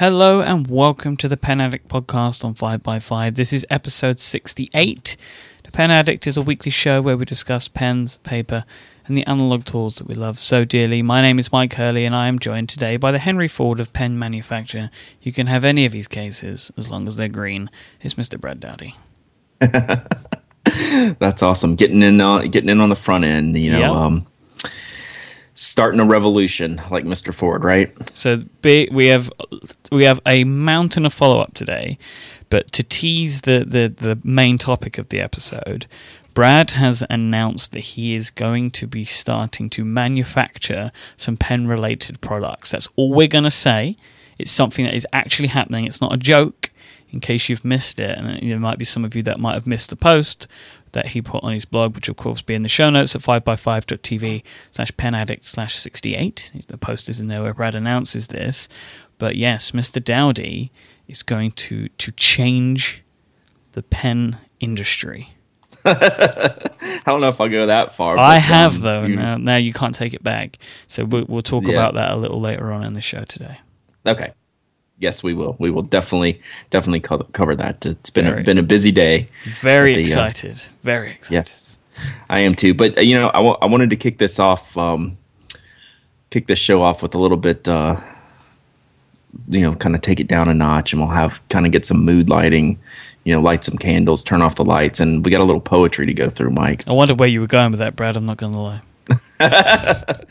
Hello and welcome to the Pen Addict podcast on 5by5. This is episode 68. The Pen Addict is a weekly show where we discuss pens, paper, and the analog tools that we love so dearly. My name is Myke Hurley and I am joined today by the Henry Ford of pen manufacture. You can have any of these cases as long as they're green. It's Mr. Brad Dowdy. That's awesome. Getting in, uh, getting in on the front end. You know, Yep. um, starting a revolution like Mr. Ford, right? So we have we have a mountain of follow up today, but to tease the, the the main topic of the episode, Brad has announced that he is going to be starting to manufacture some pen related products. That's all we're going to say. It's something that is actually happening. It's not a joke. In case you've missed it, and there might be some of you that might have missed the post that he put on his blog, which will of course be in the show notes at 5by5.tv slash penaddict slash 68. The post is in there where Brad announces this. But yes, Mr. Dowdy is going to, to change the pen industry. I don't know if I'll go that far. I but, have, um, though. you- Now, now you can't take it back. So we'll, we'll talk Yeah. about that a little later on in the show today. Okay. Yes, we will. We will definitely, definitely co- cover that. It's been Very. a, been a busy day. Very the, uh, excited. Very excited. Yes, I am too. But uh, you know, I I wanted to kick this off, um, kick this show off with a little bit, uh, you know, kind of take it down a notch, and we'll have kind of get some mood lighting. You know, light some candles, turn off the lights, and we got a little poetry to go through, Myke. I wonder where you were going with that, Brad. I'm not going to lie.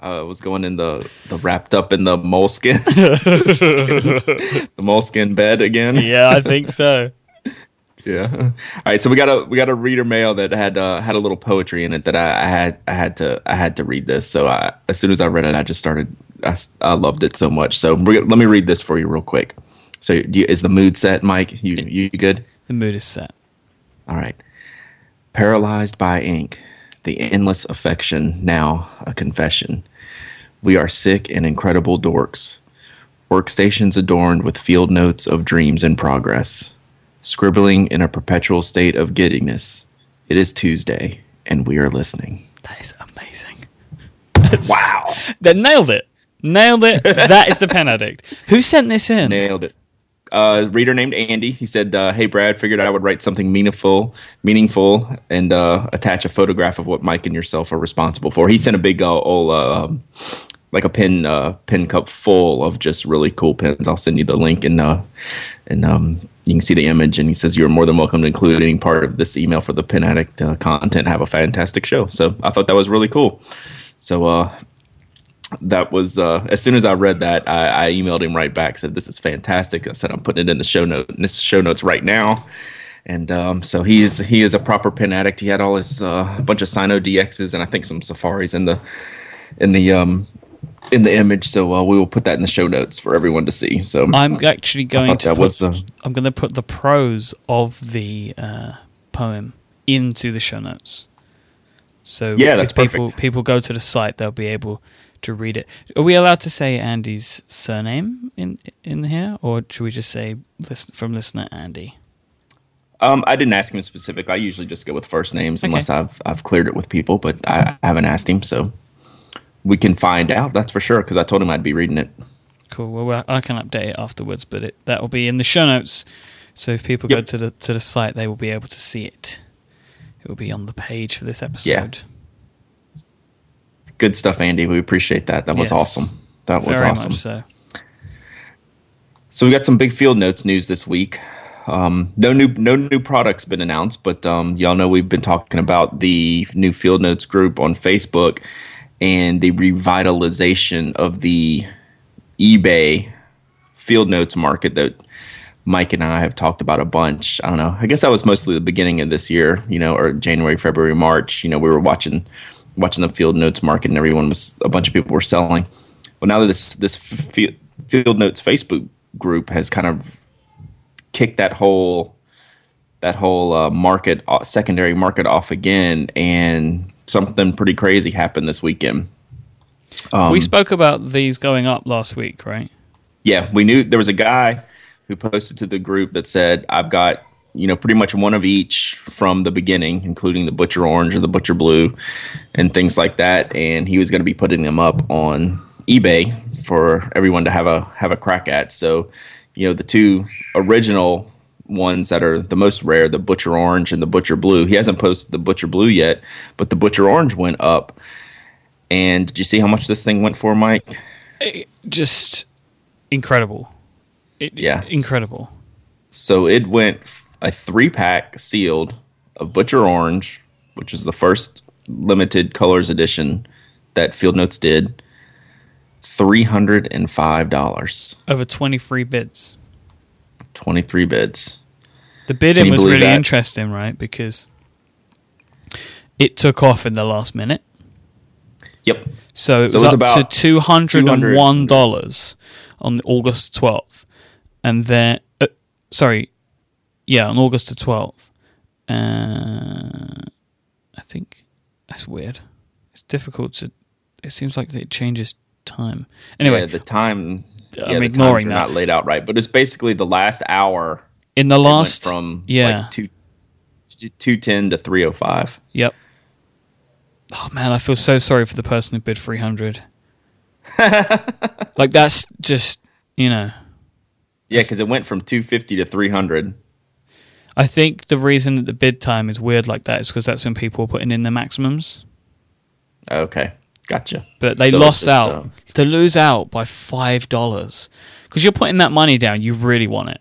Uh, was going in the the wrapped up in the moleskine, the moleskine bed again. yeah, I think so. Yeah. All right. So we got a we got a reader mail that had uh, had a little poetry in it that I, I had I had to I had to read this. So I, as soon as I read it, I just started. I, I loved it so much. So we're, let me read this for you real quick. So do you, is the mood set, Myke? You you good? The mood is set. All right. Paralyzed by ink, the endless affection, now a confession. We are sick and incredible dorks. Workstations adorned with field notes of dreams in progress. Scribbling in a perpetual state of giddiness. It is Tuesday, and we are listening. That is amazing. That's- Wow. They nailed it. Nailed it. that is the pen addict. Who sent this in? Nailed it. Uh, reader named Andy. He said, uh, "Hey Brad, figured I would write something meaningful, meaningful, and uh, attach a photograph of what Myke and yourself are responsible for." He sent a big uh, old, uh, um, like a pin, uh, pin cup full of just really cool pins. I'll send you the link, and uh, and um, you can see the image. And he says, "You're more than welcome to include any part of this email for the Pen Addict uh, content. Have a fantastic show." So I thought that was really cool. So uh, that was uh, as soon as I read that, I, I emailed him right back. Said this is fantastic. I said I'm putting it in the show note, in this show notes right now. And um, so he is he is a proper pin addict. He had all his uh, bunch of Signo DXs and I think some Safaris in the in the um in the image. So uh, we will put that in the show notes for everyone to see. So I'm actually going to that put, was uh, I'm going to put the prose of the uh, poem into the show notes. So Yeah, that's if people perfect. people go to the site, they'll be able to read it. Are we allowed to say Andy's surname in in here, or should we just say listen, from listener Andy? um I didn't ask him specific. I usually just go with first names Okay. unless I've I've cleared it with people, but I, I haven't asked him. So we can find out. That's for sure because I told him I'd be reading it. Cool. Well, well, I can update it afterwards, but it, that will be in the show notes. So if people go to the to the site, they will be able to see it. It will be on the page for this episode. Yeah. Good stuff, Andy. We appreciate that. That was Yes. awesome. That was Very awesome. so. So we got some big field notes news this week. Um, no new no new products been announced, but um, y'all know we've been talking about the new field notes group on Facebook and the revitalization of the eBay field notes market that Myke and I have talked about a bunch. I don't know. I guess that was mostly the beginning of this year, you know, or January, February, March. You know, we were watching watching the field notes market, and everyone was a bunch of people were selling. Well, now that this this field notes Facebook group has kind of kicked that whole that whole uh, market uh, secondary market off again, and something pretty crazy happened this weekend. Um, we spoke about these going up last week, right? yeah, we knew there was a guy who posted to the group that said, "I've got you know pretty much one of each from the beginning, including the butcher orange or the butcher blue, and things like that." And he was going to be putting them up on eBay for everyone to have a have a crack at. So, you know, the two original ones that are the most rare, the Butcher Orange and the Butcher Blue. He hasn't posted the Butcher Blue yet, but the Butcher Orange went up. And did you see how much this thing went for, Myke? Eh, just incredible. It, Yeah. incredible. So it went a three pack sealed of Butcher Orange, which is the first limited colors edition that Field Notes did. Three hundred and five dollars, Over twenty three bids. twenty three bids. The bidding was really that? interesting, right? Because it took off in the last minute. Yep. So it So was, it was up about to two hundred and one dollars on August twelfth, and then uh, sorry, yeah, on August the twelfth. Uh, I think that's weird. It's difficult to. It seems like it changes time. Anyway, yeah, the time. I'm yeah, the ignoring that. Not laid out right, but it's basically the last hour. In the last from yeah, like two two ten to three oh five. yep. Oh man, I feel so sorry for the person who bid three hundred. like that's just you know. Yeah, because it went from two fifty to three hundred. I think the reason that the bid time is weird like that is because that's when people are putting in their maximums. Okay, gotcha. But they So lost out uh, to lose out by five dollars because you're putting that money down. You really want it,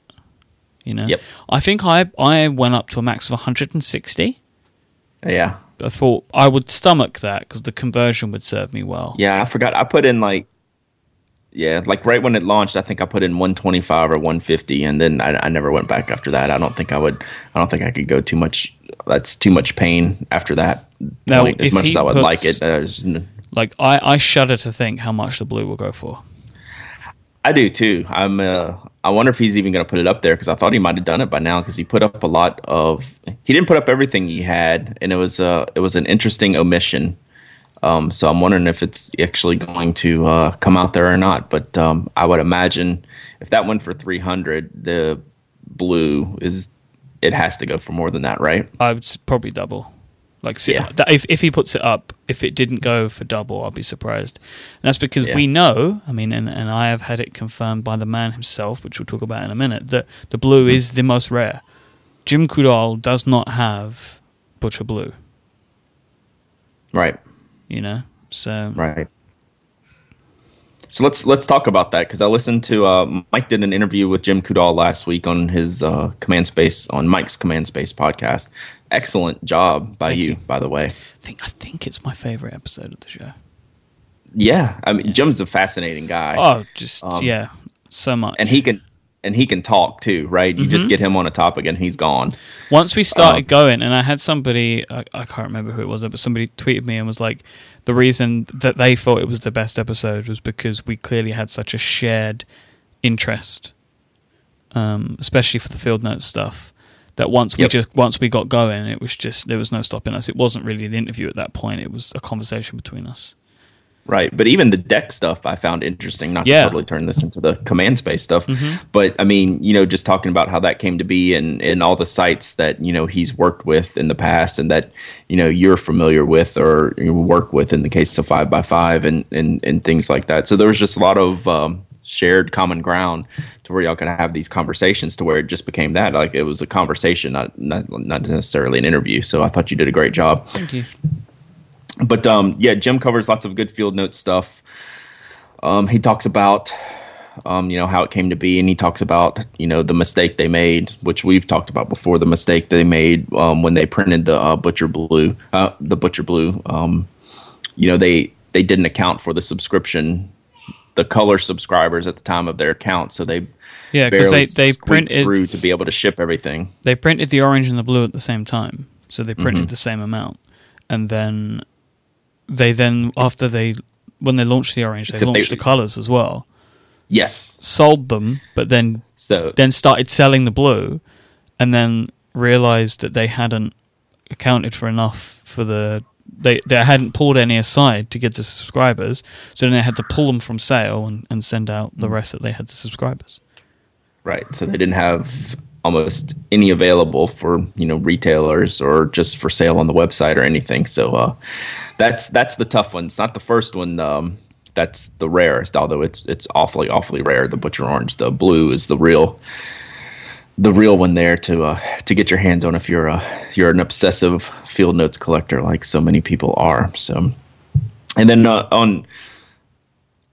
you know. Yep. I think I I went up to a max of 160. yeah, I thought I would stomach that because the conversion would serve me well. Yeah, I forgot. I put in like, yeah, like right when it launched, I think I put in 125 or 150, and then I, I never went back after that. I don't think I would. I don't think I could go too much. That's too much pain after that. Now, point, as much as I would like it, there's Like I I shudder to think how much the blue will go for. I do too. I'm. Uh, I wonder if he's even going to put it up there because I thought he might have done it by now because he put up a lot of. He didn't put up everything he had, and it was uh, it was an interesting omission. Um, so I'm wondering if it's actually going to uh, come out there or not. But um, I would imagine if that went for 300, the blue is it has to go for more than that, right? I would probably double. Like, see, Yeah. that- if if he puts it up, if it didn't go for double, I'll be surprised. And that's because Yeah. we know. I mean, and, and I have had it confirmed by the man himself, which we'll talk about in a minute. That the blue Hmm. is the most rare. Jim Coudal does not have butcher blue. Right. You know, so Right. So let's let's talk about that because I listened to uh, Myke did an interview with Jim Coudal last week on his uh, Command Space on Myke's Command Space podcast. Excellent job by you, you. by the way. I think I think it's my favorite episode of the show. Yeah, I mean Jim's a fascinating guy, Oh, just Um, yeah, so much. and he can and he can talk too, right? You Mm-hmm. just get him on a topic and he's gone. Once we started Um, going, and I had somebody, I, I can't remember who it was, but somebody tweeted me and was like, the reason that they thought it was the best episode was because we clearly had such a shared interest, um, especially for the field notes stuff. That once we Yep. just once we got going, it was just there was no stopping us. It wasn't really an interview at that point; it was a conversation between us. Right. But even the deck stuff I found interesting, not Yeah. to totally turn this into the command space stuff. Mhm. But I mean, you know, just talking about how that came to be and, and all the sites that, you know, he's worked with in the past and that, you know, you're familiar with or you work with in the case of five by five and, and, and things like that. So there was just a lot of um, shared common ground to where y'all could have these conversations to where it just became that. Like it was a conversation, not not, not necessarily an interview. So I thought you did a great job Thank you. but um, yeah, Jim covers lots of good field note stuff. Um, he talks about um, you know how it came to be, and he talks about you know the mistake they made, which we've talked about before. The mistake they made um, when they printed the uh, butcher blue, uh, the butcher blue. Um, you know they they didn't account for the subscription, the color subscribers at the time of their account, so they Yeah, because they they printed through to be able to ship everything. they printed the orange and the blue at the same time, so they printed Mm-hmm. the same amount, and then they then after they when they launched the orange, they Except they- launched the colors as well, Yes, sold them, but then so then started selling the blue, and then realized that they hadn't accounted for enough for the they they hadn't pulled any aside to get to subscribers, so then they had to pull them from sale and, and send out Mm. the rest that they had to subscribers. Right. So they didn't have almost any available for you know retailers or just for sale on the website or anything. So uh, that's that's the tough one. It's not the first one um, that's the rarest. Although it's it's awfully awfully rare. The butcher orange, the blue is the real the real one there to uh, to get your hands on if you're uh, you're an obsessive field notes collector like so many people are. So, and then uh, on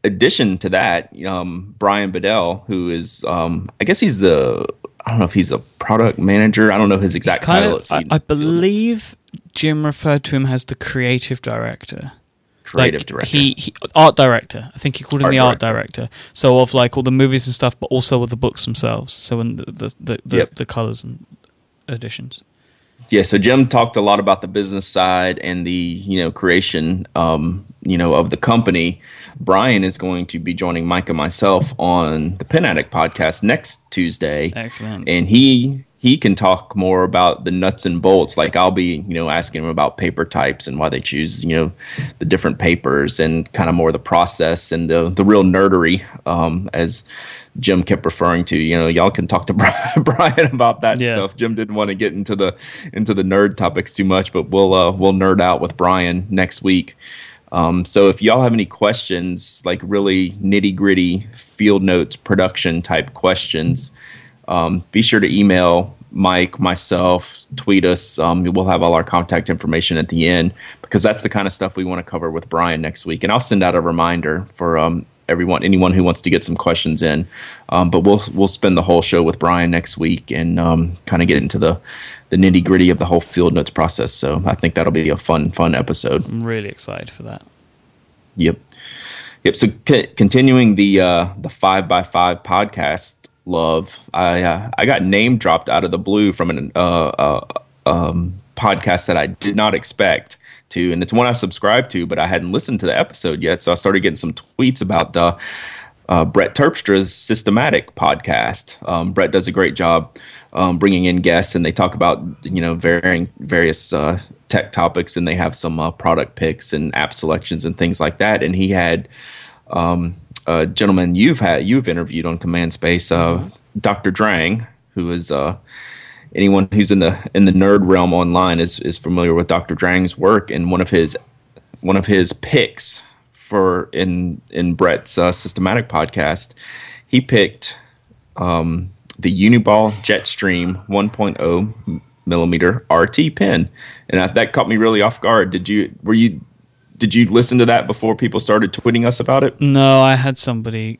addition to that, um, Bryan Bedell, who is um, I guess he's the I don't know if he's a product manager. I don't know his exact title. of, I, I believe Jim referred to him as the creative director. Creative like, director. He, he art director. I think he called him Art the art director. So of like all the movies and stuff, but also of the books themselves. So in the the the, the, Yep. the colors and editions. Yeah, so Jim talked a lot about the business side and the you know creation, um, you know, of the company. Bryan is going to be joining Myke and myself on the Pen Addict podcast next Tuesday, Excellent. and he he can talk more about the nuts and bolts. Like I'll be you know asking him about paper types and why they choose you know the different papers and kind of more the process and the the real nerdery um, as. Jim kept referring to, you know, y'all can talk to Bryan, about that Yeah. stuff. Jim didn't want to get into the into the nerd topics too much, but we'll uh, we'll nerd out with Bryan next week. Um, so if y'all have any questions, like really nitty gritty field notes production type questions, um, be sure to email Myke, myself, tweet us. Um, we'll have all our contact information at the end because that's the kind of stuff we want to cover with Bryan next week. And I'll send out a reminder for um, everyone, anyone who wants to get some questions in. Um, but we'll we'll spend the whole show with Bryan next week and um, kind of get into the the nitty gritty of the whole field notes process. So I think that'll be a fun fun episode. I'm really excited for that. Yep. Yep. So c- continuing the uh, the five by five podcast love, I uh, I got name dropped out of the blue from an uh, uh, um, podcast that I did not expect to, and it's one I subscribe to, but I hadn't listened to the episode yet. So I started getting some tweets about uh, uh, Brett Terpstra's systematic podcast. Um, Brett does a great job um, bringing in guests, and they talk about you know varying various uh, tech topics, and they have some uh, product picks and app selections and things like that. And he had um, a gentleman you've had you've interviewed on Command Space, uh, Dr. Drang, who is uh, anyone who's in the in the nerd realm online is is familiar with Dr. Drang's work, and one of his one of his picks for in in Brett's uh, systematic podcast, he picked um, the Uniball Jetstream 1.0 millimeter RT pen, and I, that caught me really off guard. Did you were you did you listen to that before people started tweeting us about it? No, I had somebody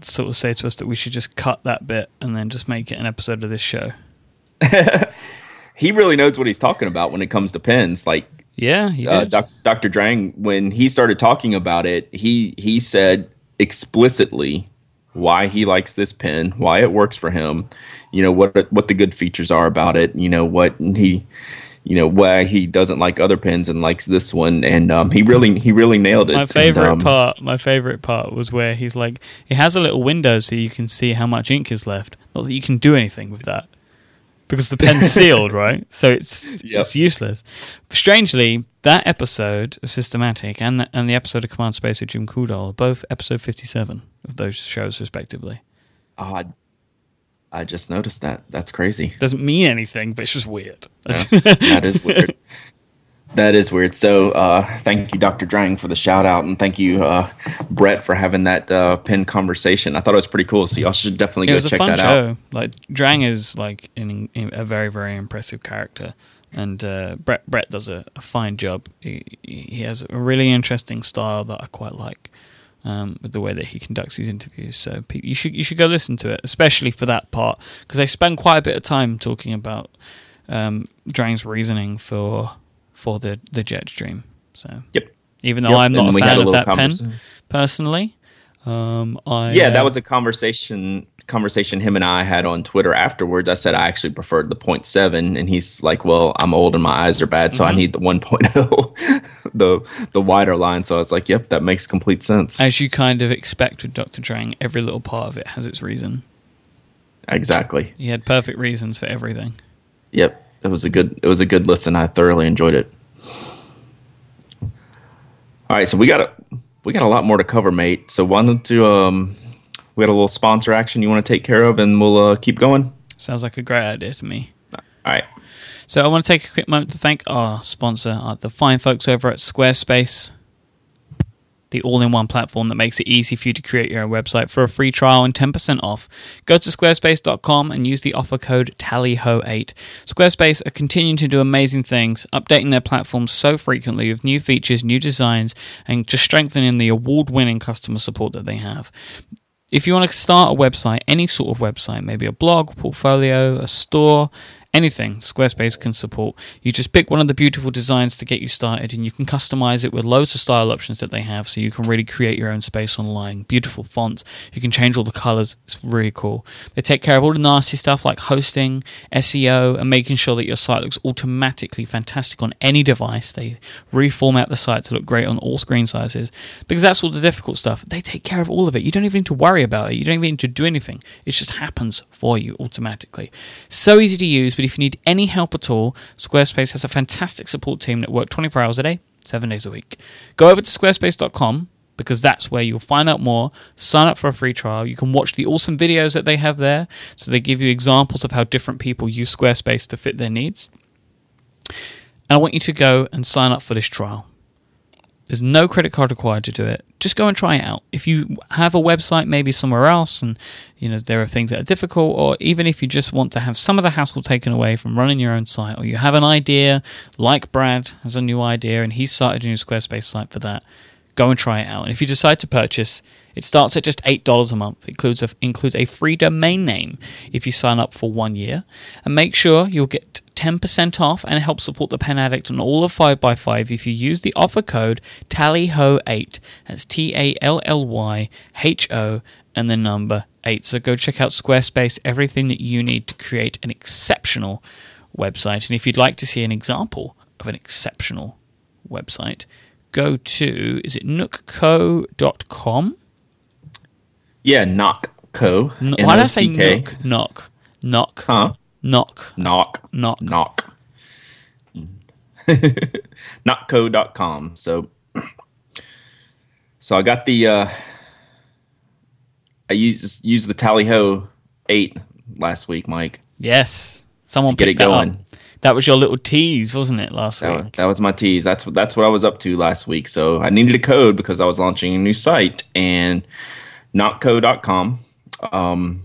sort of say to us that we should just cut that bit and then just make it an episode of this show. He really knows what he's talking about when it comes to pens. Like Yeah, uh, doc, Dr. Drang, when he started talking about it, he he said explicitly why he likes this pen, why it works for him, you know what what the good features are about it, you know what he, you know why he doesn't like other pens and likes this one, and um, he really he really nailed it. my And, favorite um, part, my favorite part was where he's like, it has a little window so you can see how much ink is left. Not that you can do anything with that because the pen's sealed, right? So it's Yep. it's useless. Strangely, that episode of Systematic and the, and the episode of Command Space with Jim are both episode fifty-seven of those shows, respectively. Oh, I, I just noticed that. That's crazy. Doesn't mean anything, but it's just weird. Yeah, that is weird. That is weird. So, uh, thank you, Dr. Drang, for the shout out, and thank you, uh, Brett, for having that uh, pen conversation. I thought it was pretty cool. So, y'all should definitely it go check fun that show. out. Like Drang is like an, a very very impressive character, and uh, Brett Brett does a, a fine job. He, he has a really interesting style that I quite like. Um, with the way that he conducts his interviews, so you should you should go listen to it, especially for that part because they spend quite a bit of time talking about um, Drang's reasoning for for the the Jetstream. So Yep. even though Yep, I'm and not a fan a of that pen personally, um, I Yeah, that uh, was a conversation conversation him and I had on Twitter afterwards. I said I actually preferred the 0.7 and he's like, "Well, I'm old and my eyes are bad, so I Mhm. need the 1.0, the the wider line." So I was like, "Yep, that makes complete sense." as you kind of expect with Dr. Drang, every little part of it has its reason. exactly. He had perfect reasons for everything. Yep. It was a good it was a good listen. I thoroughly enjoyed it. All right, so we got a we got a lot more to cover, mate. So why don't you um we got a little sponsor action you want to take care of and we'll uh, keep going? Sounds like a great idea to me. All right. So I want to take a quick moment to thank our sponsor, uh, the fine folks over at Squarespace. the all in one platform that makes it easy for you to create your own website for a free trial and 10% off. Go to squarespace.com and use the offer code TALLYHO8. Squarespace are continuing to do amazing things, updating their platform so frequently with new features, new designs, and just strengthening the award winning customer support that they have. If you want to start a website, any sort of website, maybe a blog, portfolio, a store, anything Squarespace can support. You just pick one of the beautiful designs to get you started, and you can customize it with loads of style options that they have, so you can really create your own space online. Beautiful fonts, you can change all the colors. It's really cool. They take care of all the nasty stuff like hosting, SEO, and making sure that your site looks automatically fantastic on any device. They reformat the site to look great on all screen sizes because that's all the difficult stuff. They take care of all of it. You don't even need to worry about it. You don't even need to do anything. It just happens for you automatically. So easy to use, but if you need any help at all, Squarespace has a fantastic support team that work 24 hours a day, seven days a week. Go over to squarespace.com because that's where you'll find out more. Sign up for a free trial. You can watch the awesome videos that they have there. So they give you examples of how different people use Squarespace to fit their needs. And I want you to go and sign up for this trial. There's no credit card required to do it. Just go and try it out. If you have a website maybe somewhere else and you know there are things that are difficult or even if you just want to have some of the hassle taken away from running your own site or you have an idea like Brad has a new idea and he started a new Squarespace site for that, go and try it out. And if you decide to purchase, it starts at just $8 a month. It includes a, includes a free domain name if you sign up for 1 year. And make sure you'll get 10% off and help support the Pen Addict on all of 5by5 if you use the offer code TALLYHO8. That's T A L L Y H O and the number 8. So go check out Squarespace, everything that you need to create an exceptional website. And if you'd like to see an example of an exceptional website, go to is it nookco.com? Yeah, Nockco. N- Why did I say knock? Knock. Knock. Huh? Knock. Knock. Knock. Knock. Nockco.com. So, so I got the. Uh, I used used the Tally Ho eight last week, Myke. Yes, someone get it that going. up. That was your little tease, wasn't it, last That, week? that was my tease. That's what that's what I was up to last week. So I needed a code because I was launching a new site and nockco.com. Um,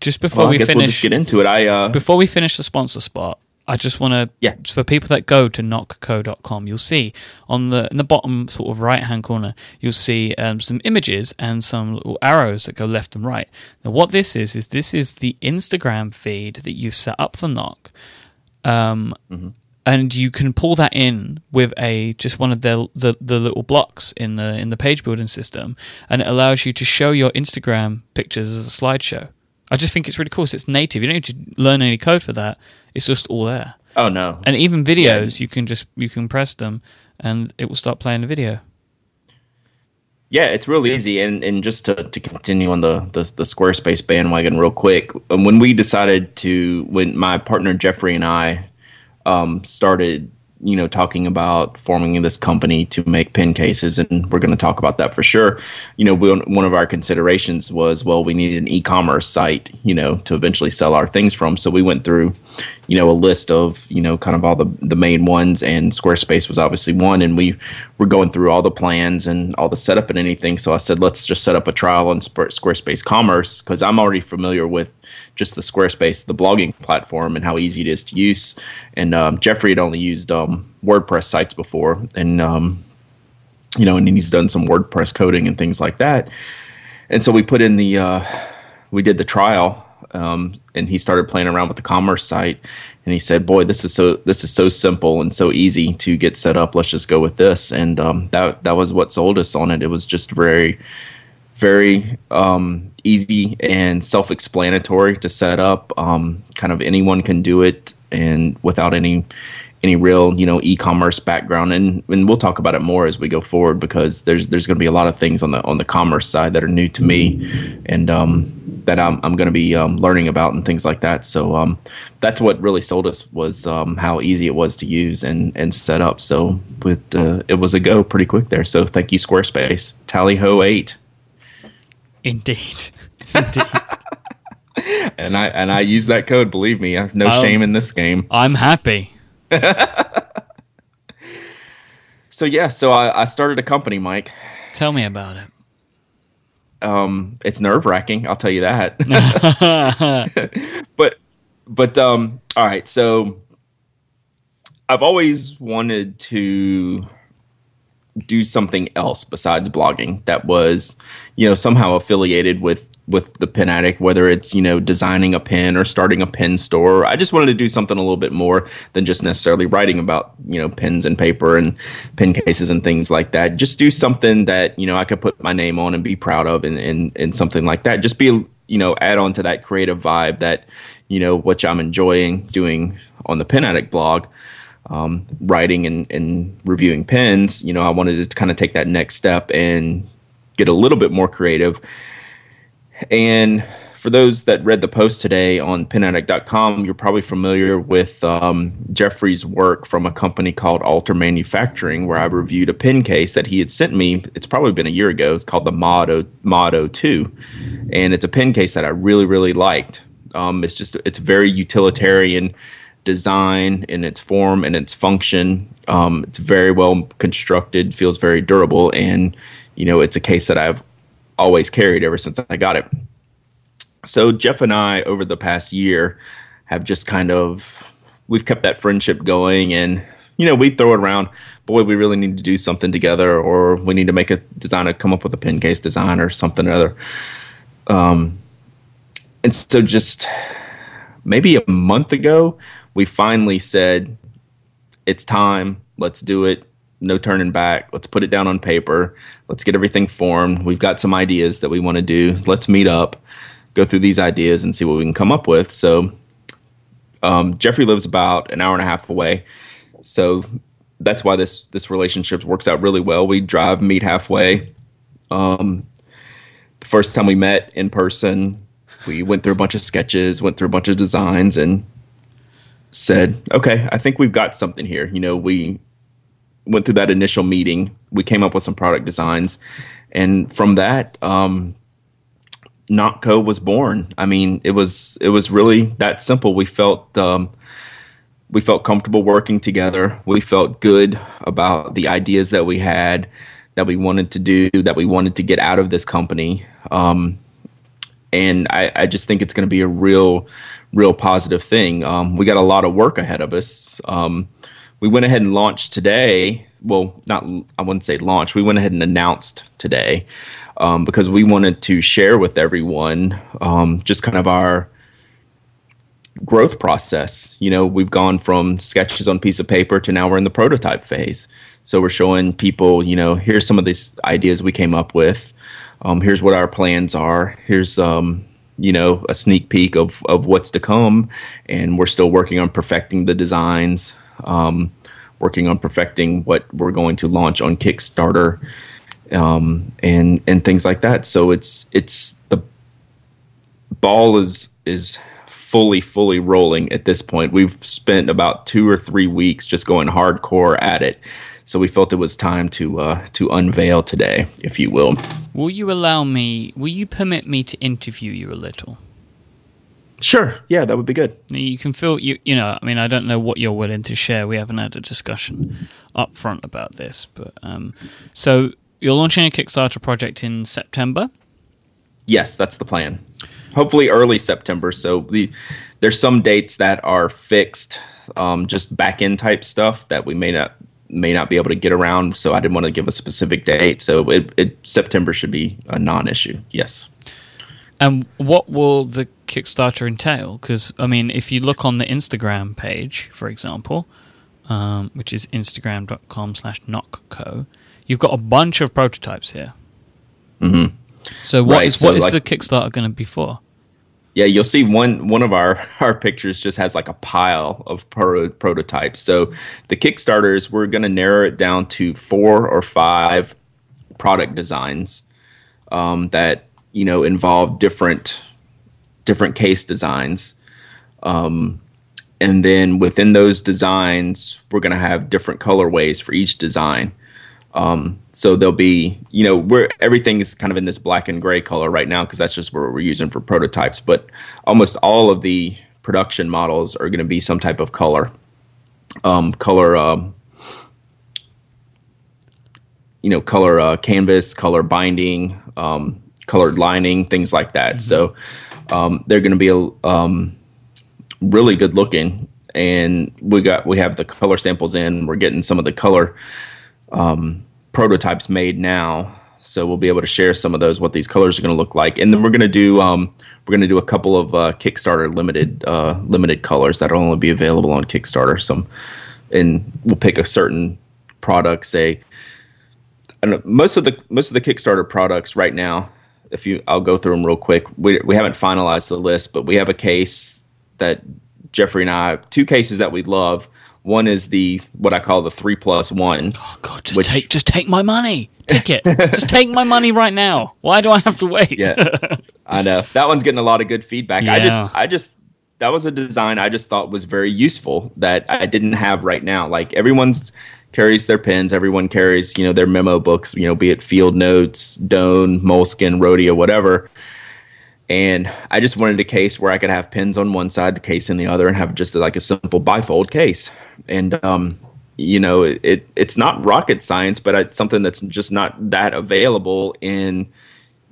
Just before well, I we guess we'll just finish, get into it. I uh, before we finish the sponsor spot, I just want to Yeah. for people that go to nockco.com, you'll see on the in the bottom sort of right hand corner, you'll see um, some images and some little arrows that go left and right. Now, what this is is this is the Instagram feed that you set up for Nock. Um, And you can pull that in with a just one of the, the the little blocks in the in the page building system, and it allows you to show your Instagram pictures as a slideshow. I just think it's really cool. So it's native. You don't need to learn any code for that. It's just all there. oh no, And even videos, you can just you can press them, and it will start playing the video. Yeah, it's real easy. And and just to, to continue on the, the the Squarespace bandwagon real quick, um, when we decided to, when my partner Jeffrey and I um, started, you know, talking about forming this company to make pen cases, and we're going to talk about that for sure. You know, we, one of our considerations was, well, we needed an e-commerce site, you know, to eventually sell our things from. So we went through, you know, a list of, you know, kind of all the the main ones, and Squarespace was obviously one. And we were going through all the plans and all the setup and anything. So I said, let's just set up a trial on Squarespace Commerce because I'm already familiar with just the Squarespace, the blogging platform, and how easy it is to use. And um, Jeffrey had only used um, WordPress sites before, and um, you know, and he's done some WordPress coding and things like that. And so we put in the, uh, we did the trial, um, and he started playing around with the commerce site, and he said, "Boy, this is so this is so simple and so easy to get set up. Let's just go with this." And um, that that was what sold us on it. It was just very very um, easy and self-explanatory to set up. Um, kind of anyone can do it, and without any any real you know e-commerce background. And and we'll talk about it more as we go forward because there's there's going to be a lot of things on the on the commerce side that are new to me, and um, that I'm I'm going to be um, learning about and things like that. So um, that's what really sold us was um, how easy it was to use and and set up. So but uh, it was a go pretty quick there. So thank you Squarespace. Tally ho eight. Indeed, indeed. and I and I use that code. Believe me, I have no Oh. shame in this game. I'm happy. So yeah, so I, I started a company, Myke, Tell me about it. Um, it's nerve wracking. I'll tell you that. but but um, all right. So I've always wanted to do something else besides blogging that was you know somehow affiliated with with the pen addict whether it's you know designing a pen or starting a pen store. I just wanted to do something a little bit more than just necessarily writing about you know pens and paper and pen cases and things like that. Just do something that you know i could put my name on and be proud of and and, and something like that. Just be you know add on to that creative vibe that you know which i'm enjoying doing on the pen addict blog um, writing and, and reviewing pens, you know, I wanted to kind of take that next step and get a little bit more creative. And for those that read the post today on penaddict.com, you're probably familiar with um, Jeffrey's work from a company called Alter Manufacturing, where I reviewed a pen case that he had sent me. It's probably been a year ago. It's called the Mod, Mod 2. And it's a pen case that I really, really liked. Um, it's just, it's very utilitarian design in its form and its function. Um, it's very well constructed, feels very durable, and you know it's a case that I've always carried ever since I got it. So Jeff and I, over the past year, have just kind of we've kept that friendship going, and you know we throw it around. Boy, we really need to do something together, or we need to make a design, to come up with a pen case design or something or other. Um, and so just maybe a month ago, we finally said, it's time. Let's do it. No turning back. Let's put it down on paper. Let's get everything formed. We've got some ideas that we want to do. Let's meet up, go through these ideas, and see what we can come up with. So, um, Jeffrey lives about an hour and a half away. So that's why this this relationship works out really well. We drive, meet halfway. Um, the first time we met in person, we went through a bunch of sketches, went through a bunch of designs, and said, okay, I think we've got something here. You know, we went through that initial meeting, we came up with some product designs, and from that, um, Nock Co was born. I mean, it was it was really that simple. We felt um, we felt comfortable working together. We felt good about the ideas that we had, that we wanted to do, that we wanted to get out of this company. Um, and I, I just think it's going to be a real real positive thing. Um, we got a lot of work ahead of us. Um, we went ahead and launched today. Well, not I wouldn't say launch. We went ahead and announced today um, because we wanted to share with everyone um, just kind of our growth process. You know, we've gone from sketches on piece of paper to now we're in the prototype phase. So we're showing people, you know, here's some of these ideas we came up with. Um, here's what our plans are. Here's um, you know a sneak peek of of what's to come. And we're still working on perfecting the designs um, working on perfecting what we're going to launch on kickstarter um, and and things like that. So it's it's the ball is is fully fully rolling at this point. We've spent about two or three weeks just going hardcore at it so we felt it was time to uh, to unveil today, if you will. Will you allow me? Will you permit me to interview you a little? Sure. Yeah, that would be good. You can feel you. You know, I mean, I don't know what you're willing to share. We haven't had a discussion up front about this, but um, so you're launching a Kickstarter project in September. Yes, that's the plan. Hopefully, early September. So the there's some dates that are fixed, um, just back end type stuff that we may not may not be able to get around. So I didn't want to give a specific date. So it, it September should be a non-issue. Yes. And what will the Kickstarter entail? Because I mean, if you look on the Instagram page, for example, um, which is instagram.com/slash nockco, you've got a bunch of prototypes here. Mm-hmm. So what right, is, so what is like, the Kickstarter going to be for? Yeah, you'll see one one of our our pictures just has like a pile of pro- prototypes. So the Kickstarters, we're going to narrow it down to four or five product designs um, that you know involve different different case designs. Um, and then within those designs, we're going to have different colorways for each design. Um, so there'll be, you know, where everything is kind of in this black and gray color right now because that's just what we're using for prototypes. But almost all of the production models are going to be some type of color, um, color, um, you know, color uh, canvas, color binding, um, colored lining, things like that. Mm-hmm. So um, they're going to be a, um, really good looking. And we got we have the color samples in. We're getting some of the color um, prototypes made now, so we'll be able to share some of those what these colors are going to look like. And then we're going to do um, we're going to do a couple of uh, Kickstarter limited uh, limited colors that'll only be available on Kickstarter. Some, and we'll pick a certain product. Say, I know, most of the most of the Kickstarter products right now if you I'll go through them real quick. We we haven't finalized the list, but we have a case that Jeffrey and I two cases that we love. One is the what I call the three plus one. Oh God, just which, take just take my money. Take it. just take my money right now. Why do I have to wait? yeah, I know that one's getting a lot of good feedback. Yeah. I just I just that was a design I just thought was very useful that I didn't have right now. Like everyone's carries their pens. Everyone carries, you know, their memo books, you know, be it field notes, Doane, Moleskine, Rhodia, whatever. And I just wanted a case where I could have pins on one side, the case in the other, and have just like a simple bifold case. And um, you know, it it's not rocket science, but it's something that's just not that available in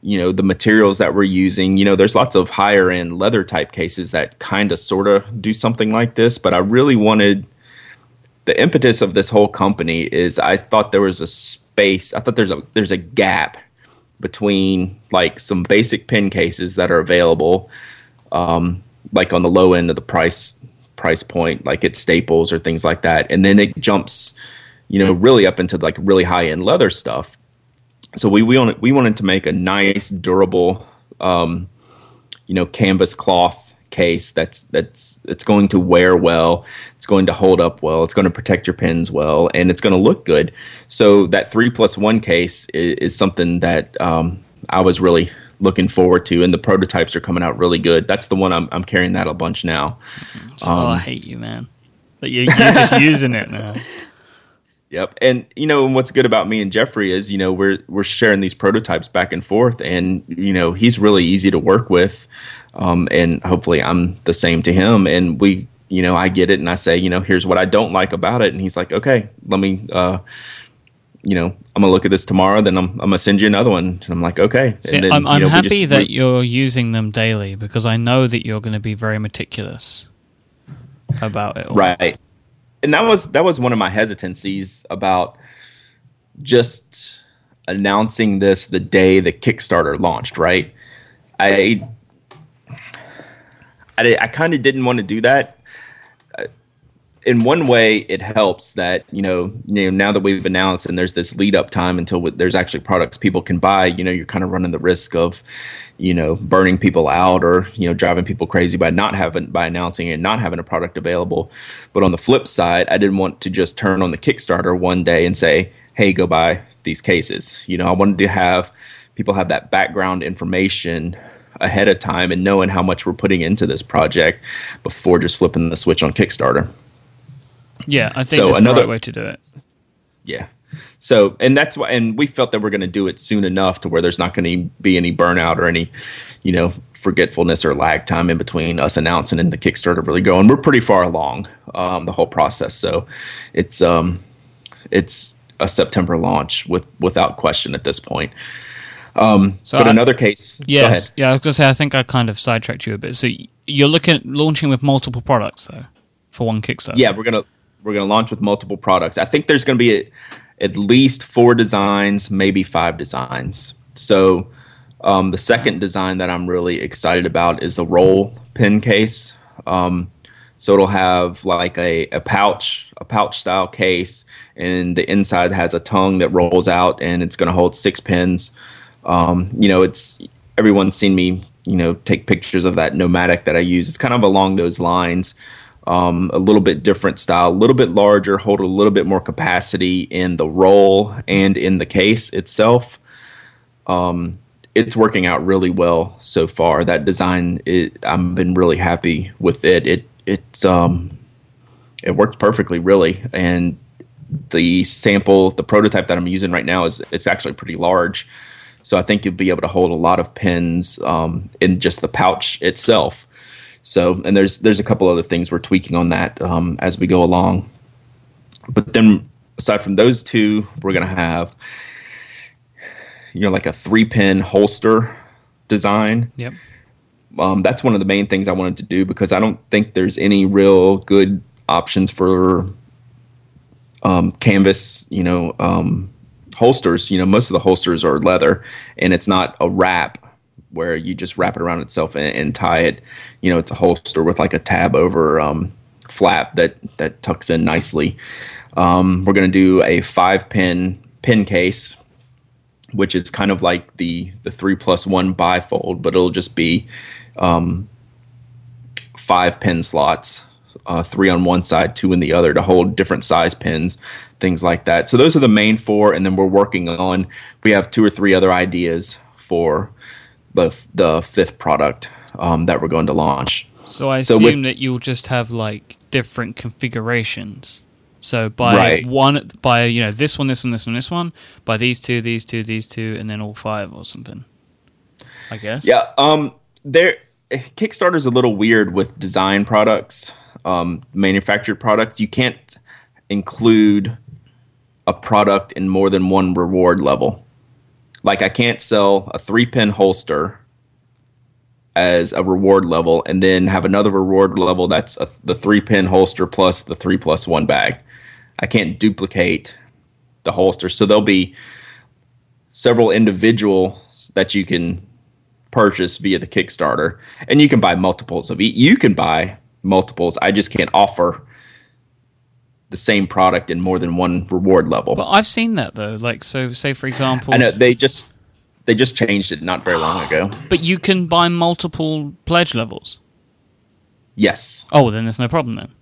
you know the materials that we're using. You know, there's lots of higher end leather type cases that kind of sort of do something like this, but I really wanted the impetus of this whole company is I thought there was a space. I thought there's a there's a gap between like some basic pen cases that are available, um, like on the low end of the price price point, like at Staples or things like that, and then it jumps, you know, really up into like really high end leather stuff. So we we we wanted to make a nice durable, um, you know, canvas cloth case that's that's it's going to wear well it's going to hold up well it's going to protect your pins well and it's going to look good so that three plus one case is, is something that um, i was really looking forward to and the prototypes are coming out really good that's the one i'm, I'm carrying that a bunch now so um, i hate you man but you're, you're just using it now Yep. And you know what's good about me and Jeffrey is, you know, we're we're sharing these prototypes back and forth and you know, he's really easy to work with. Um, and hopefully I'm the same to him. And we, you know, I get it and I say, you know, here's what I don't like about it. And he's like, okay, let me, uh, you know, I'm gonna look at this tomorrow. Then I'm, I'm gonna send you another one. And I'm like, okay. See, then, I'm, I'm know, happy just, that you're using them daily because I know that you're going to be very meticulous about it. All. Right. And that was that was one of my hesitancies about just announcing this the day the Kickstarter launched. Right. I I, I kind of didn't want to do that. Uh, in one way, it helps that you know, you know, now that we've announced and there's this lead up time until there's actually products people can buy. You know, you're kind of running the risk of, you know, burning people out or you know, driving people crazy by not having by announcing and not having a product available. But on the flip side, I didn't want to just turn on the Kickstarter one day and say, "Hey, go buy these cases." You know, I wanted to have people have that background information ahead of time and knowing how much we're putting into this project before just flipping the switch on Kickstarter. Yeah, I think so that's another, the right way to do it. Yeah. So, and that's why, and we felt that we're going to do it soon enough to where there's not going to be any burnout or any, you know, forgetfulness or lag time in between us announcing and the Kickstarter really going. We're pretty far along um, the whole process, so it's um, it's a September launch with without question at this point. Um, so but I, another case. Yes, yeah. I was to say I think I kind of sidetracked you a bit. So you're looking at launching with multiple products though for one Kickstarter. Yeah, we're gonna we're gonna launch with multiple products. I think there's going to be a, at least four designs, maybe five designs. So um, the second design that I'm really excited about is a roll pen case. Um, so it'll have like a, a pouch, a pouch style case, and the inside has a tongue that rolls out, and it's going to hold six pens. Um, you know, it's everyone's seen me, you know, take pictures of that nomadic that I use. It's kind of along those lines. Um, a little bit different style, a little bit larger, hold a little bit more capacity in the roll and in the case itself. Um, it's working out really well so far. That design, it, I've been really happy with it. It it's um, it worked perfectly, really, and the sample, the prototype that I'm using right now is it's actually pretty large. So I think you'll be able to hold a lot of pins um, in just the pouch itself. So and there's there's a couple other things we're tweaking on that um, as we go along. But then aside from those two, we're gonna have you know, like a three pin holster design. Yep. Um, that's one of the main things I wanted to do because I don't think there's any real good options for um, canvas, you know, um, holsters. You know, most of the holsters are leather, and it's not a wrap where you just wrap it around itself and, and tie it. You know, it's a holster with like a tab over um, flap that that tucks in nicely. Um, we're going to do a five pin pin case, which is kind of like the the three plus one bifold, but it'll just be um, five pin slots, uh, three on one side, two in the other, to hold different size pins, things like that. So those are the main four, and then we're working on. We have two or three other ideas for the the fifth product um, that we're going to launch. So I So assume with- that you'll just have like different configurations. So by Right. one, by you know this one, this one, this one, this one, by these two, these two, these two, and then all five or something. I guess. Yeah. Um. There, Kickstarter's a little weird with design products, um, manufactured products. You can't include a product in more than one reward level. Like I can't sell a three pin holster as a reward level and then have another reward level that's a, the three pin holster plus the three plus one bag. I can't duplicate the holster. So there'll be several individuals that you can purchase via the Kickstarter, and you can buy multiples of each. You can buy multiples. I just can't offer the same product in more than one reward level. But I've seen that though. Like, so say for example, I know they just they just changed it not very long ago. but you can buy multiple pledge levels. Yes. Oh, then there's no problem then.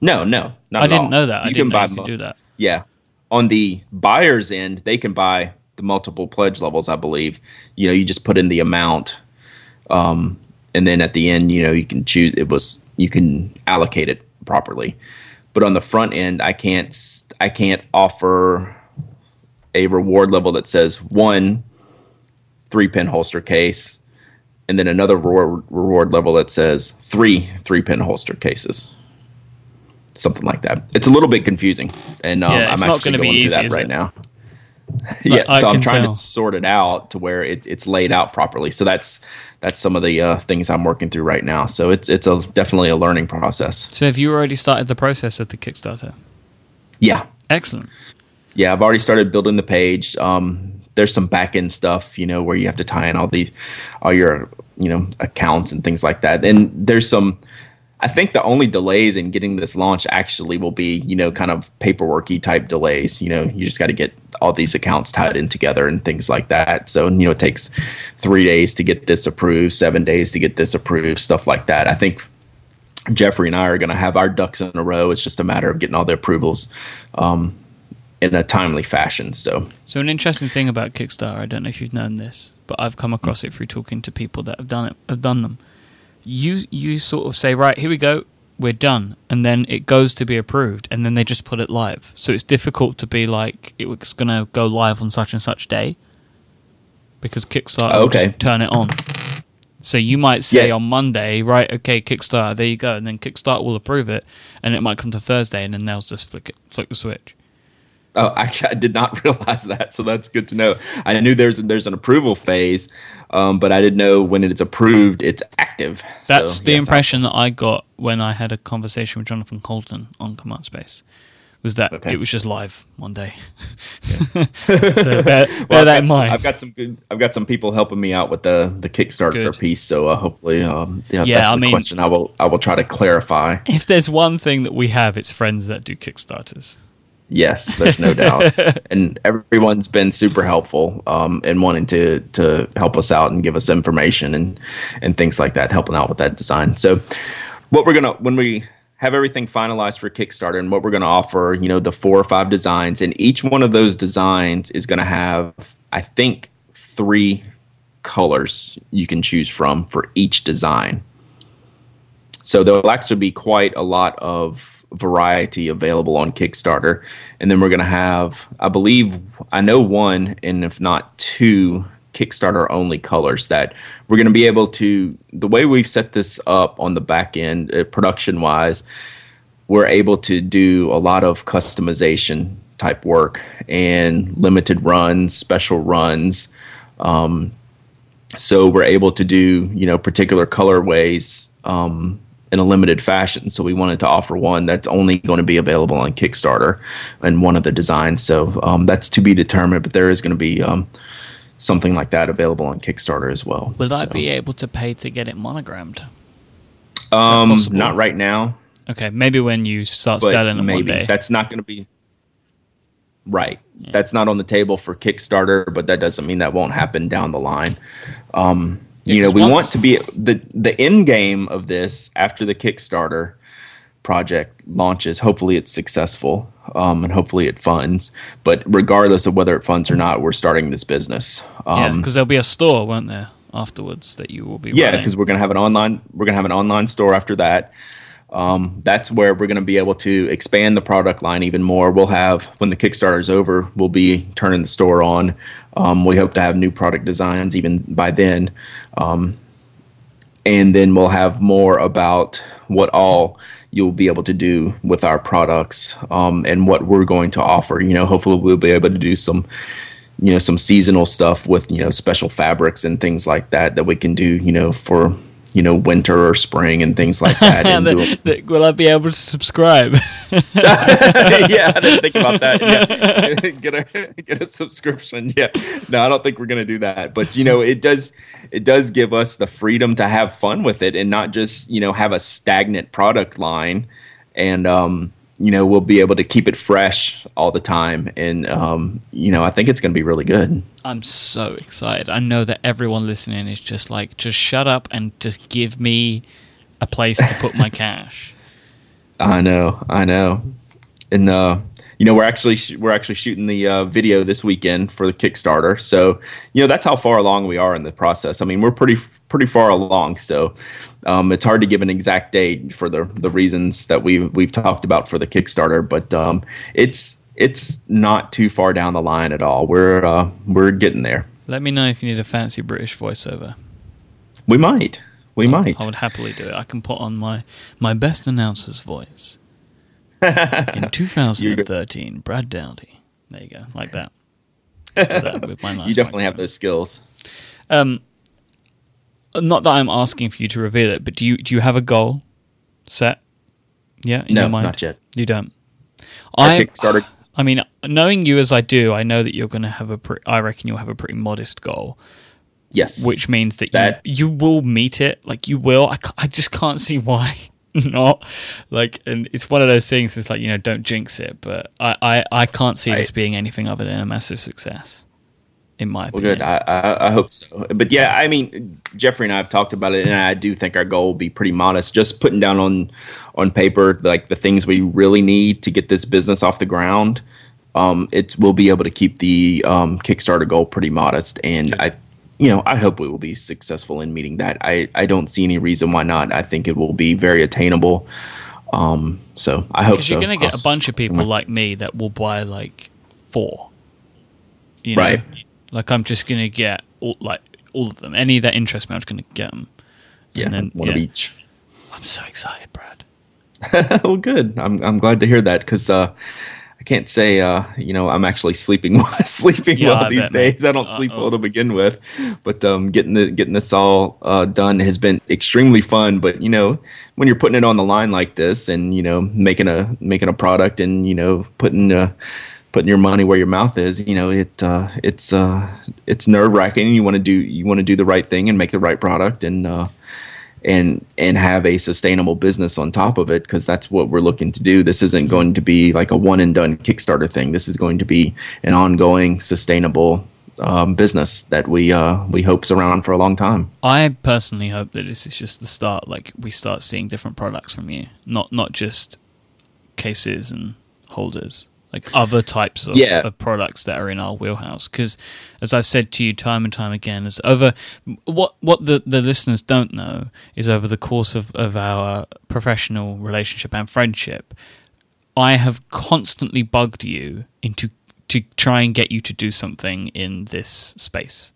No, no, not I didn't all. know that. I didn't can know buy you could do that. Yeah. On the buyer's end, they can buy the multiple pledge levels, I believe. You know, you just put in the amount. Um, and then at the end, you know, you can choose it was you can allocate it properly. But on the front end, I can't I can't offer a reward level that says one three pin holster case and then another reward, reward level that says three three pin holster cases something like that. It's a little bit confusing, and um, Yeah, I'm actually gonna be going through easy, that right it? now. yeah, I so I'm trying tell. to sort it out to where it, it's laid out properly. So that's that's some of the uh, things I'm working through right now. So it's it's a definitely a learning process. So have you already started the process of the Kickstarter? Yeah, Excellent. yeah, I've already started building the page. Um, there's some back end stuff, you know, where you have to tie in all these, all your, you know, accounts and things like that. And there's some, I think the only delays in getting this launch actually will be, you know, kind of paperworky type delays. You know, you just got to get all these accounts tied in together and things like that. So, you know, it takes three days to get this approved, seven days to get this approved, stuff like that. I think Jeffrey and I are going to have our ducks in a row. It's just a matter of getting all the approvals um, in a timely fashion. So, So an interesting thing about Kickstarter, I don't know if you've known this, but I've come across it through talking to people that have done it, have done them. You you sort of say, right, here we go, we're done, and then it goes to be approved, and then they just put it live. So it's difficult to be like it was going to go live on such and such day because Kickstarter will Okay. just turn it on. So you might say Yeah. on Monday, right, okay, Kickstarter, there you go, and then Kickstarter will approve it, and it might come to Thursday, and then they'll just flick it, flick the switch. Oh, actually, I did not realize that. So that's good to know. I knew there's there's an approval phase, um, but I didn't know when it's approved, it's active. That's So, the yes, I- impression that I got when I had a conversation with Jonathan Coulton on Command Space. Was that Okay. it was just live one day? so bear, bear Well, I've that in got some- I've got some good. I've got some people helping me out with the the Kickstarter Good. piece. So uh, hopefully, um, yeah, Yeah, that's I the mean- question. I will I will try to clarify. if there's one thing that we have, it's friends that do Kickstarters. Yes, there's no doubt, and everyone's been super helpful um, in wanting to to help us out and give us information and and things like that, helping out with that design. So, what we're gonna when we have everything finalized for Kickstarter and what we're gonna offer, you know, the four or five designs, and each one of those designs is gonna have, I think, three colors you can choose from for each design. So there'll actually be quite a lot of variety available on Kickstarter. And then we're going to have, I believe, I know one, and if not two, Kickstarter only colors that we're going to be able to, the way we've set this up on the back end, uh, production wise, we're able to do a lot of customization type work and limited runs, special runs. Um, so we're able to do you know particular colorways um, in a limited fashion. So we wanted to offer one that's only going to be available on Kickstarter and one of the designs. So um, that's to be determined, but there is going to be um, something like that available on Kickstarter as well. Will I be able to pay to get it monogrammed? um, not right now, Okay, maybe when you start but selling them one maybe day. that's not going to be right. That's not on the table for Kickstarter, but that doesn't mean that won't happen down the line. Um, you know, we once- want to be the the end game of this after the Kickstarter project launches. Hopefully, it's successful, um, and hopefully, it funds. But regardless of whether it funds or not, we're starting this business. yeah, Um, because there'll be a store, won't there, afterwards that you will be yeah, because we're gonna have an online we're gonna have an online store after that. Um, that's where we're gonna be able to expand the product line even more. We'll have when the Kickstarter is over, we'll be turning the store on. Um, we hope to have new product designs even by then, um, and then we'll have more about what all you'll be able to do with our products um, and what we're going to offer. You know, hopefully we'll be able to do some you know some seasonal stuff with you know special fabrics and things like that that we can do you know for you know winter or spring and things like that. and The- the- will I be able to subscribe? yeah, I didn't think about that. Yeah. get a get a subscription. Yeah, no, I don't think we're gonna do that. But you know, it does it does give us the freedom to have fun with it and not just you know have a stagnant product line, and um, you know we'll be able to keep it fresh all the time. And um, you know, I think it's gonna be really good. I'm so excited. I know that everyone listening is just like, just shut up and just give me a place to put my cash. I know, I know, and uh, you know we're actually sh- we're actually shooting the uh, video this weekend for the Kickstarter. So you know that's how far along we are in the process. I mean we're pretty pretty far along. So um, it's hard to give an exact date for the the reasons that we we've talked about for the Kickstarter, but um, it's it's not too far down the line at all. We're uh, we're getting there. Let me know if you need a fancy British voiceover. We might. We might. I would happily do it. I can put on my my best announcer's voice. In 2013, Brad Dowdy. There you go, like that. That with my nice you definitely have those skills. Um, not that I'm asking for you to reveal it, but do you do you have a goal set? Yeah, in No, your mind. not yet. You don't. I Kickstarter I mean, knowing you as I do, I know that you're going to have a. Pre- I reckon you'll have a pretty modest goal, Yes. which means that, That- you, you will meet it. Like you will. I, I just can't see why not. Like, and it's one of those things. It's like you know, don't jinx it. But I, I, I can't see this being anything other than a massive success, in my Well, opinion. good. I, I I hope so. But yeah, I mean, Jeffrey and I have talked about it, and I do think our goal will be pretty modest. Just putting down on on paper like the things we really need to get this business off the ground. Um, it will be able to keep the um, Kickstarter goal pretty modest, and Good. I, you know, I hope we will be successful in meeting that. I I don't see any reason why not. I think it will be very attainable. Um, so I hope Because so. you're going to get a bunch of people somewhere- like me that will buy like four. You know? Right. Like I'm just going to get all, like all of them. Any that interest me, I'm just going to get them. yeah, then- one of each. I'm so excited, Brad. well, good. I'm I'm glad to hear that because uh, I can't say uh, you know I'm actually sleeping sleeping Yeah, well I these days. I don't sleep Uh-oh. well to begin with, but um, getting the getting this all uh, done has been extremely fun. But you know when you're putting it on the line like this and you know making a making a product and you know putting uh, putting your money where your mouth is, you know it uh, it's uh, it's nerve wracking. You want to do you want to do the right thing and make the right product and. Uh, and and have a sustainable business on top of it because that's what we're looking to do. This isn't going to be like a one and done Kickstarter thing. This is going to be an ongoing, sustainable um, business that we uh, we hope's around for a long time. I personally hope that this is just the start. Like we start seeing different products from you, not not just cases and holders, like other types of, Yeah. of products that are in our wheelhouse. Because as I've said to you time and time again, as over what what the the listeners don't know is over the course of of our professional relationship and friendship, I have constantly bugged you into to try and get you to do something in this space.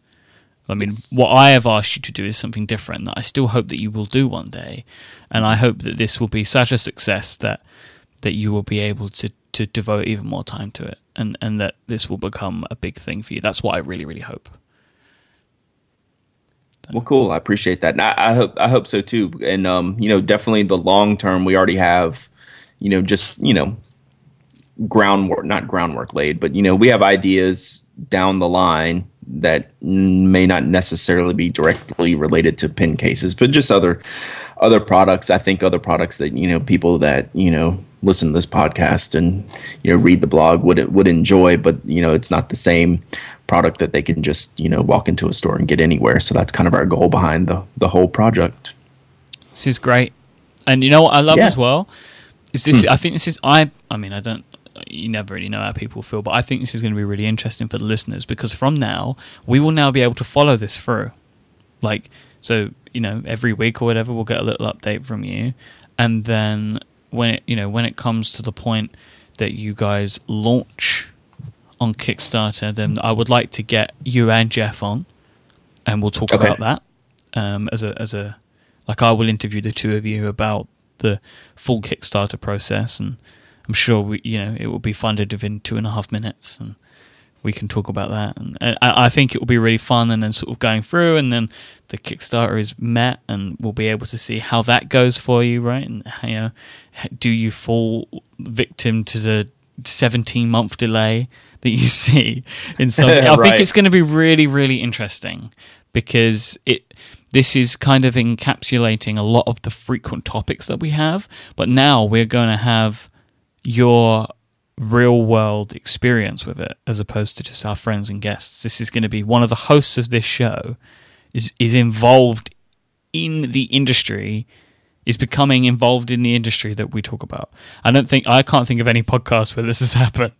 I mean, Yes. what I have asked you to do is something different that I still hope that you will do one day, and I hope that this will be such a success that that you will be able to to devote even more time to it. and and that this will become a big thing for you. That's what I really really hope. Well, cool. I appreciate that. And I, I hope I hope so too. And um, you know, definitely the long term. We already have, you know, just you know, groundwork not groundwork laid, but you know, we have ideas down the line that may not necessarily be directly related to pin cases, but just other other products. I think other products that you know people that you know listen to this podcast and you know read the blog would would enjoy, but you know it's not the same product that they can just you know walk into a store and get anywhere. So that's kind of our goal behind the the whole project. This is great, and you know what I love yeah. as well is this. Hmm. I think this is I. I mean, I don't. You never really know how people feel, but I think this is going to be really interesting for the listeners because from now we will now be able to follow this through. Like so, you know, every week or whatever, we'll get a little update from you, and then when it you know when it comes to the point that you guys launch on Kickstarter, then I would like to get you and Jeff on, and we'll talk okay. about that um, as a as a like I will interview the two of you about the full Kickstarter process, and I'm sure we you know it will be funded within two and a half minutes, and we can talk about that. And, and I, I think it will be really fun, and then sort of going through, and then the Kickstarter is met, and we'll be able to see how that goes for you, right? And you know, do you fall victim to the 17 month delay that you see in some. I right. think it's going to be really, really interesting because it this is kind of encapsulating a lot of the frequent topics that we have, but now we're going to have your real world experience with it as opposed to just our friends and guests. This is going to be one of the hosts of this show is is involved in the industry is becoming involved in the industry that we talk about. I don't think I can't think of any podcast where this has happened,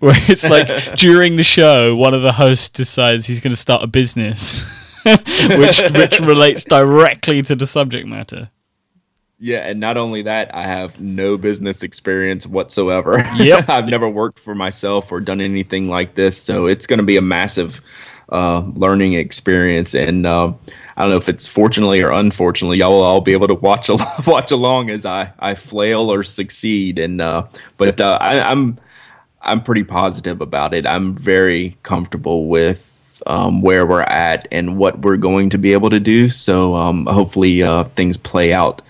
where it's like during the show, one of the hosts decides he's going to start a business, which which relates directly to the subject matter. Yeah, and not only that, I have no business experience whatsoever. Yep. I've never worked for myself or done anything like this, so it's going to be a massive uh, learning experience. And uh, I don't know if it's fortunately or unfortunately, y'all will all be able to watch al- watch along as I, I flail or succeed. And uh, but uh, I, I'm I'm pretty positive about it. I'm very comfortable with um, where we're at and what we're going to be able to do. So um, hopefully uh, things play out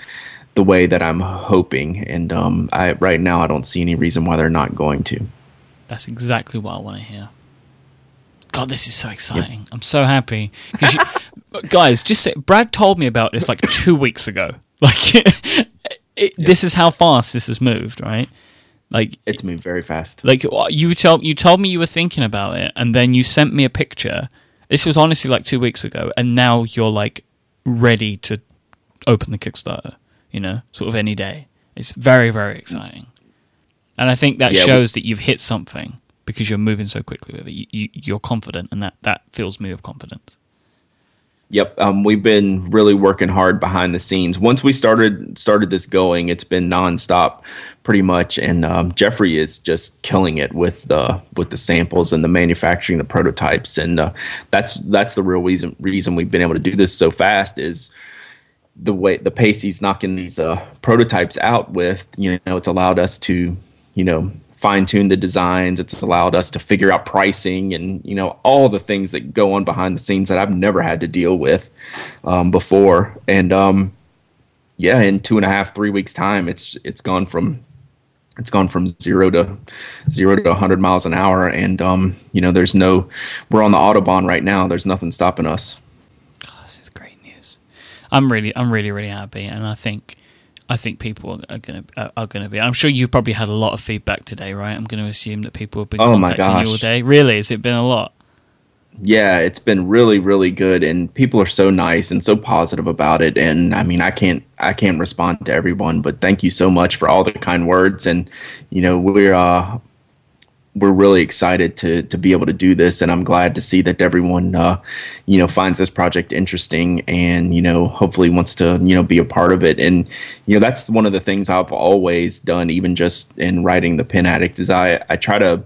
the way that I'm hoping. And um, I right now I don't see any reason why they're not going to. That's exactly what I want to hear. God, this is so exciting! Yep. I'm so happy. guys, just say, Brad told me about this like two weeks ago. Like, it, yep. this is how fast this has moved, right? Like it's moved very fast. Like you told you told me you were thinking about it, and then you sent me a picture. This was honestly like two weeks ago, and now you're like ready to open the Kickstarter. You know, sort of any day. It's very very exciting, and I think that yeah, shows we- that you've hit something because you're moving so quickly with it. You, you, you're confident, and that that fills me with confidence. Yep, um, we've been really working hard behind the scenes. Once we started started this going, it's been nonstop, pretty much. And um, Jeffrey is just killing it with the with the samples and the manufacturing, the prototypes, and uh, that's that's the real reason reason we've been able to do this so fast is the way the pace he's knocking these uh, prototypes out with. You know, it's allowed us to you know fine tune the designs. It's allowed us to figure out pricing and you know all the things that go on behind the scenes that I've never had to deal with um, before. And um, yeah, in two and a half, three weeks time, it's it's gone from it's gone from zero to zero to 100 miles an hour and um, you know there's no we're on the autobahn right now there's nothing stopping us oh, this is great news i'm really i'm really really happy and i think I think people are going to are to be. I'm sure you've probably had a lot of feedback today, right? I'm going to assume that people have been oh contacting you all day. Really, has it been a lot? Yeah, it's been really, really good, and people are so nice and so positive about it. And I mean, I can't, I can't respond to everyone, but thank you so much for all the kind words. And you know, we're uh, we're really excited to to be able to do this, and I'm glad to see that everyone, uh, you know, finds this project interesting, and you know, hopefully wants to you know be a part of it. And you know, that's one of the things I've always done, even just in writing the Pen Addict, is I I try to,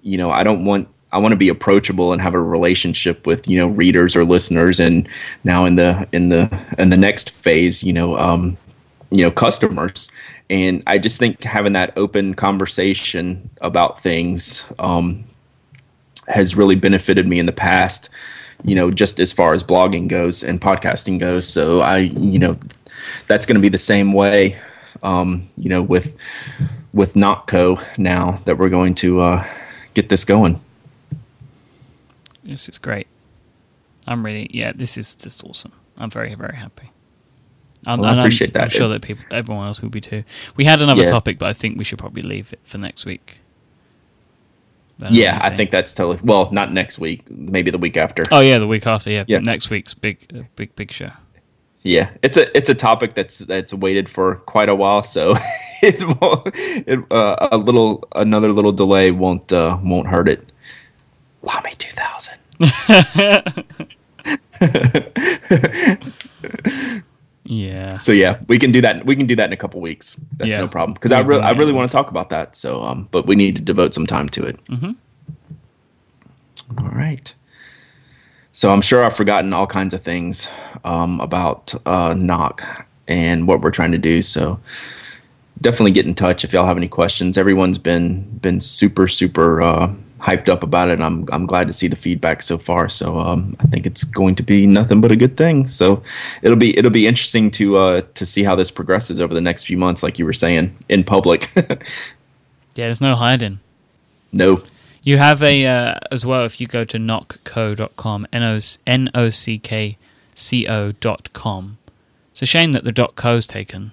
you know, I don't want I want to be approachable and have a relationship with you know readers or listeners. And now in the in the in the next phase, you know, um, you know customers and i just think having that open conversation about things um, has really benefited me in the past you know just as far as blogging goes and podcasting goes. So i you know that's going to be the same way um, you know with with Nock Co now that we're going to uh, get this going. This is great. I'm really yeah this is just awesome. I'm very very happy I'm, well, I appreciate I'm, that. I'm sure that people, everyone else will be too. We had another yeah. topic, but I think we should probably leave it for next week. Yeah, I think that's totally well. Not next week, maybe the week after. Oh yeah, the week after. Yeah, yeah. next week's big, uh, big, big show. Yeah, it's a it's a topic that's that's waited for quite a while, so it, it uh, a little another little delay won't uh, won't hurt it. Lamy two thousand. Yeah. So yeah, we can do that. We can do that in a couple weeks. That's yeah. no problem. Because I really, I really want to talk about that. So, um, but we need to devote some time to it. Mm-hmm. All right. So I'm sure I've forgotten all kinds of things um, about uh, Nock and what we're trying to do. So definitely get in touch if y'all have any questions. Everyone's been been super super uh, hyped up about it. I'm I'm glad to see the feedback so far. So um, I think it's going to be nothing but a good thing. So it'll be it'll be interesting to uh, to see how this progresses over the next few months, like you were saying in public. yeah, there's no hiding. No. You have a uh, as well. If you go to nockco.com, n o n o c k c o dot com. It's a shame that the dot co's taken.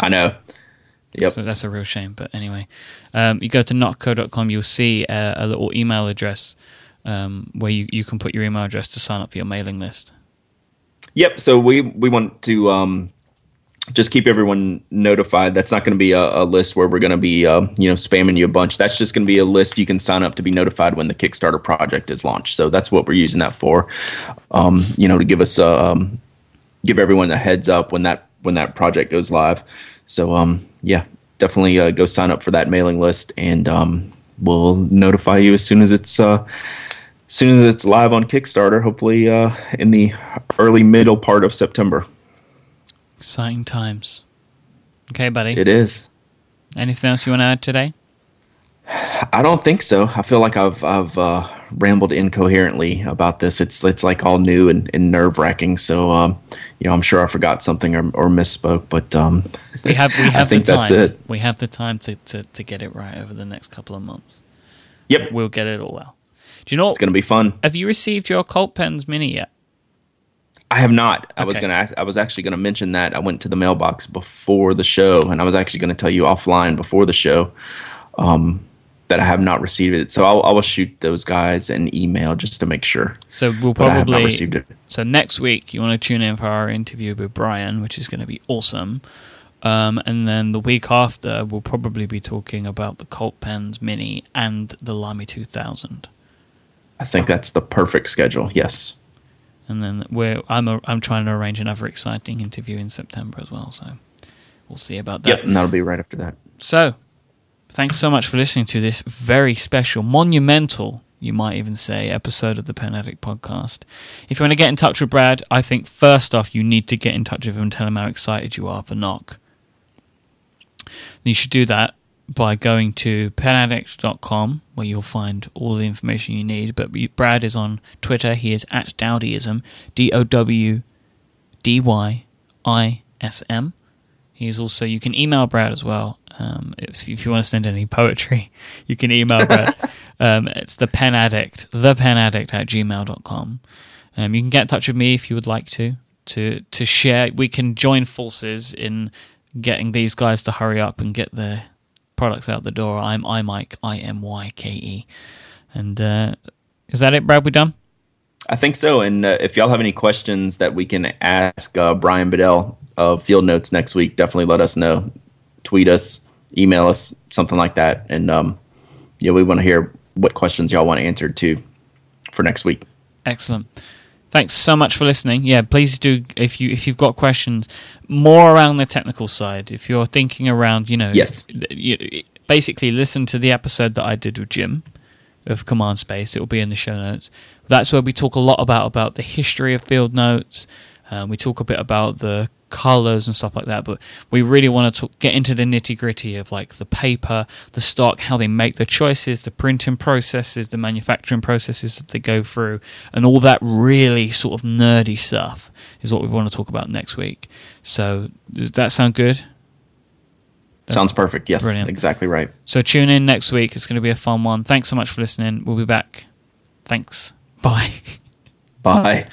I know. Yep. So that's a real shame. But anyway, um, you go to nockco.com, you'll see a, a little email address um, where you, you can put your email address to sign up for your mailing list. Yep. So we we want to um, just keep everyone notified. That's not going to be a, a, list where we're going to be uh, you know spamming you a bunch. That's just going to be a list you can sign up to be notified when the Kickstarter project is launched. So that's what we're using that for. Um, you know, to give us um, give everyone a heads up when that when that project goes live. So um, yeah, definitely uh, go sign up for that mailing list, and um, we'll notify you as soon as it's uh, as soon as it's live on Kickstarter. Hopefully, uh, in the early middle part of September. Exciting times. Okay, buddy. It is. Anything else you want to add today? I don't think so. I feel like I've I've uh, rambled incoherently about this. It's it's like all new and, and nerve wracking. So um, you know, I'm sure I forgot something or, or misspoke, but um, we have we have the time. We have the time to, to, to get it right over the next couple of months. Yep, we'll get it all out. Do you know? It's going to be fun. Have you received your Cult Pens Mini yet? I have not. I was gonna. I was actually gonna mention that. I went to the mailbox before the show, and I was actually gonna tell you offline before the show. Um, that I have not received it. So I'll, I will shoot those guys an email just to make sure. So we'll probably received it. So next week you want to tune in for our interview with Bryan, which is going to be awesome. Um, and then the week after we'll probably be talking about the Cult Pens Mini and the Lamy 2000. I think that's the perfect schedule. Yes. And then we're I'm a, I'm trying to arrange another exciting interview in September as well. So we'll see about that. Yep, and that'll be right after that. So Thanks so much for listening to this very special, monumental, you might even say, episode of the Pen Addict podcast. If you want to get in touch with Brad, I think first off, you need to get in touch with him and tell him how excited you are for Nock. You should do that by going to penaddict.com where you'll find all the information you need. But Brad is on Twitter. He is at Dowdyism, D O W D Y I S M. He's also, you can email Brad as well. Um, if, if, you want to send any poetry, you can email Brad. um, it's the pen addict, the pen addict at gmail.com. Um, you can get in touch with me if you would like to, to, to share. We can join forces in getting these guys to hurry up and get their products out the door. I'm iMyke, I M Y K E. And uh, is that it, Brad? We done? I think so. And uh, if y'all have any questions that we can ask uh, Bryan Bedell, of field notes next week, definitely let us know. Tweet us, email us, something like that. And um, yeah, we want to hear what questions y'all want answered too for next week. Excellent. Thanks so much for listening. Yeah, please do if you if you've got questions more around the technical side. If you're thinking around, you know, yes, you, basically listen to the episode that I did with Jim of Command Space. It will be in the show notes. That's where we talk a lot about about the history of field notes, Um, we talk a bit about the colors and stuff like that, but we really want to get into the nitty gritty of like the paper, the stock, how they make the choices, the printing processes, the manufacturing processes that they go through, and all that really sort of nerdy stuff is what we want to talk about next week. So does that sound good? That's Sounds perfect. Yes, brilliant. exactly right. So tune in next week. It's going to be a fun one. Thanks so much for listening. We'll be back. Thanks. Bye. Bye.